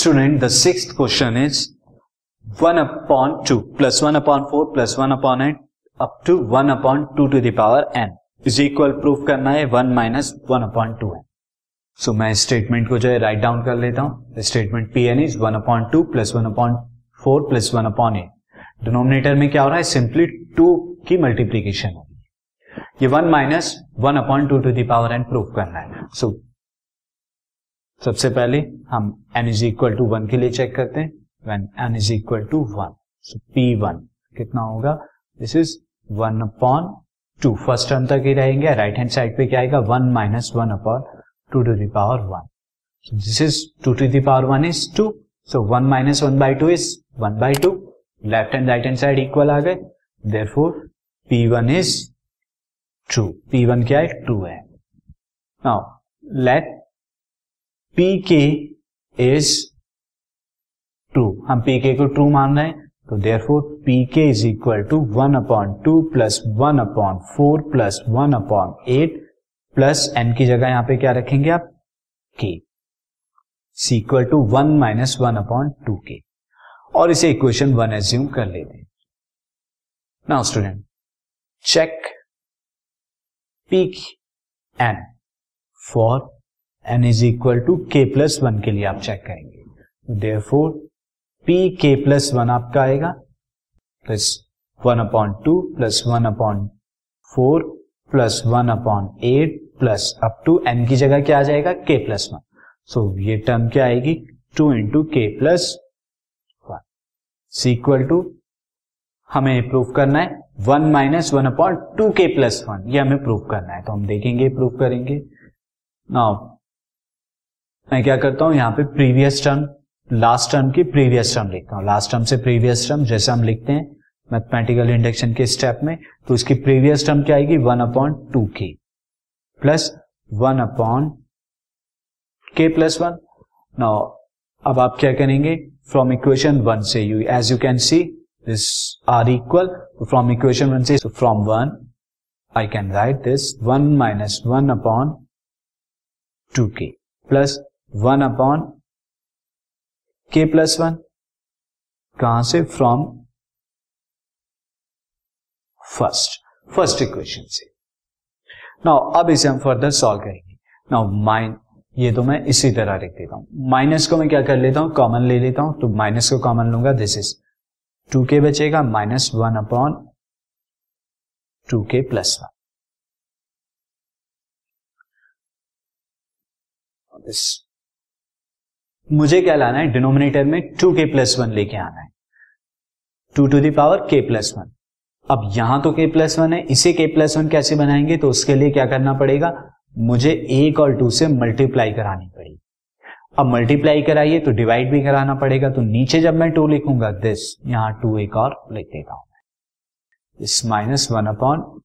The sixth question is 1 upon 2 plus 1 upon 4 plus 1 upon 8 up to 1 upon 2 to the power n. Is equal proof करना है 1 minus 1 upon 2 है सो मैं statement को जो है write down कर लेता हूँ. Statement P N is one upon two plus one upon four plus one upon eight denominator में क्या हो रहा है? सिंपली टू की मल्टीप्लीकेशन होगी ये one minus one upon two to the power n proof करना है. सो so, सबसे पहले हम n is equal to one के लिए चेक करते हैं। When n is equal to one so P one कितना होगा? This is one upon two first term तक ही रहेंगे राइट हैंड साइड पे क्या आएगा? One minus one upon two to the power one this is two to the power one is two so one minus one by two is one by two left hand right hand side equal आ गए। Therefore P one is true P one क्या है? To है। Now let P K is true हम P के को true मान रहे हैं तो therefore P K is equal to one upon two plus one upon four plus one upon eight plus n की जगह यहाँ पे क्या रखेंगे आप? K equal to one minus one upon two K और इसे इक्वेशन वन एज्यूम कर लेते हैं। Now student check P N for n is equal to K plus one के लिए आप चेक करेंगे। Therefore P K plus one आपका आएगा plus one upon two plus one upon four plus one upon eight plus up to n की जगह क्या आ जाएगा? के प्लस वन सो ये टर्म क्या आएगी? Two into K plus one equal to हमें प्रूफ करना है one minus one upon two K plus one ये हमें प्रूफ करना है तो हम देखेंगे प्रूफ करेंगे। नाउ मैं क्या करता हूँ, यहाँ पे प्रीवियस टर्म लास्ट टर्म की प्रीवियस टर्म लिखता हूँ। लास्ट टर्म से प्रीवियस टर्म जैसे हम लिखते हैं मैथमेटिकल इंडक्शन के स्टेप में तो उसकी प्रीवियस टर्म क्या आएगी? One upon two K. Plus one upon K plus one now अब आप क्या करेंगे? फ्रॉम इक्वेशन वन से you as you can see this are equal from equation one से from one I can write this one minus one upon two K plus one upon K plus one कहाँ से? From first first equation से। Now अब इसे हम further solve करेंगे। Now mine ये तो मैं इसी तरह लिख देता हूँ। माइनस को मैं क्या कर लेता हूँ? कॉमन ले लेता हूँ। तो माइनस को कॉमन लूँगा। दिस इज़ टू के बचेगा। Minus one upon two K plus one. This मुझे क्या लाना है? डिनोमिनेटर में टू के प्लस वन लेके आना है। Two to the power K plus one अब यहाँ तो के प्लस वन है, इसे के प्लस वन कैसे बनाएँगे? तो उसके लिए क्या करना पड़ेगा? मुझे एक और टू से मल्टीप्लाई करानी पड़ेगी। अब मल्टीप्लाई कराइए तो डिवाइड भी कराना पड़ेगा। तो नीचे जब मैं टू लिखूँगा दिस यहाँ टू एक और लिख देता हूँ। This minus one upon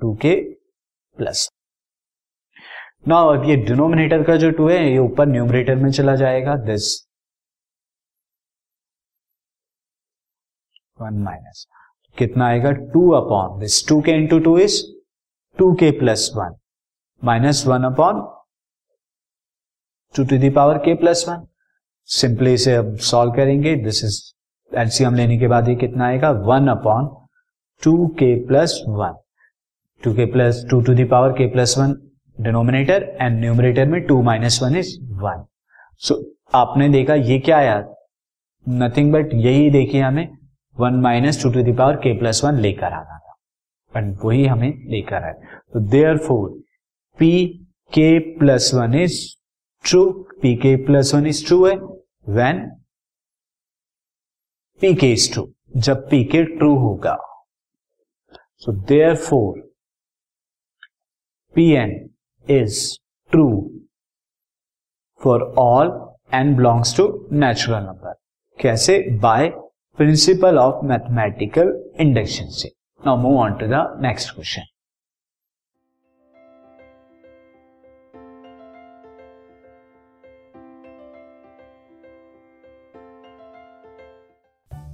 two K plus ना अब ये डिनोमिनेटर का जो टू है, ये ऊपर न्यूमरेटर में चला जाएगा दिस वन माइनस कितना आएगा? Two upon this two K into two is two K plus one minus one upon two to the power K plus one simply इसे अब सॉल्व करेंगे दिस इज़ एलसीएम लेने के बाद ये कितना आएगा? One upon two K plus one two K plus two to the power K plus one denominator and numerator में two minus one is one so आपने देखा ये क्या आया? नथिंग बट यही देखिए हमें one minus two to the power K plus one लेकर आना था। बट वही हमें लेकर आए तो therefore P K plus one is true P K plus one is true है when P K is true जब पी के ट्रू होगा। So therefore P N is true for all n belongs to natural number कैसे? By principle of mathematical induction से. Now move on to the next question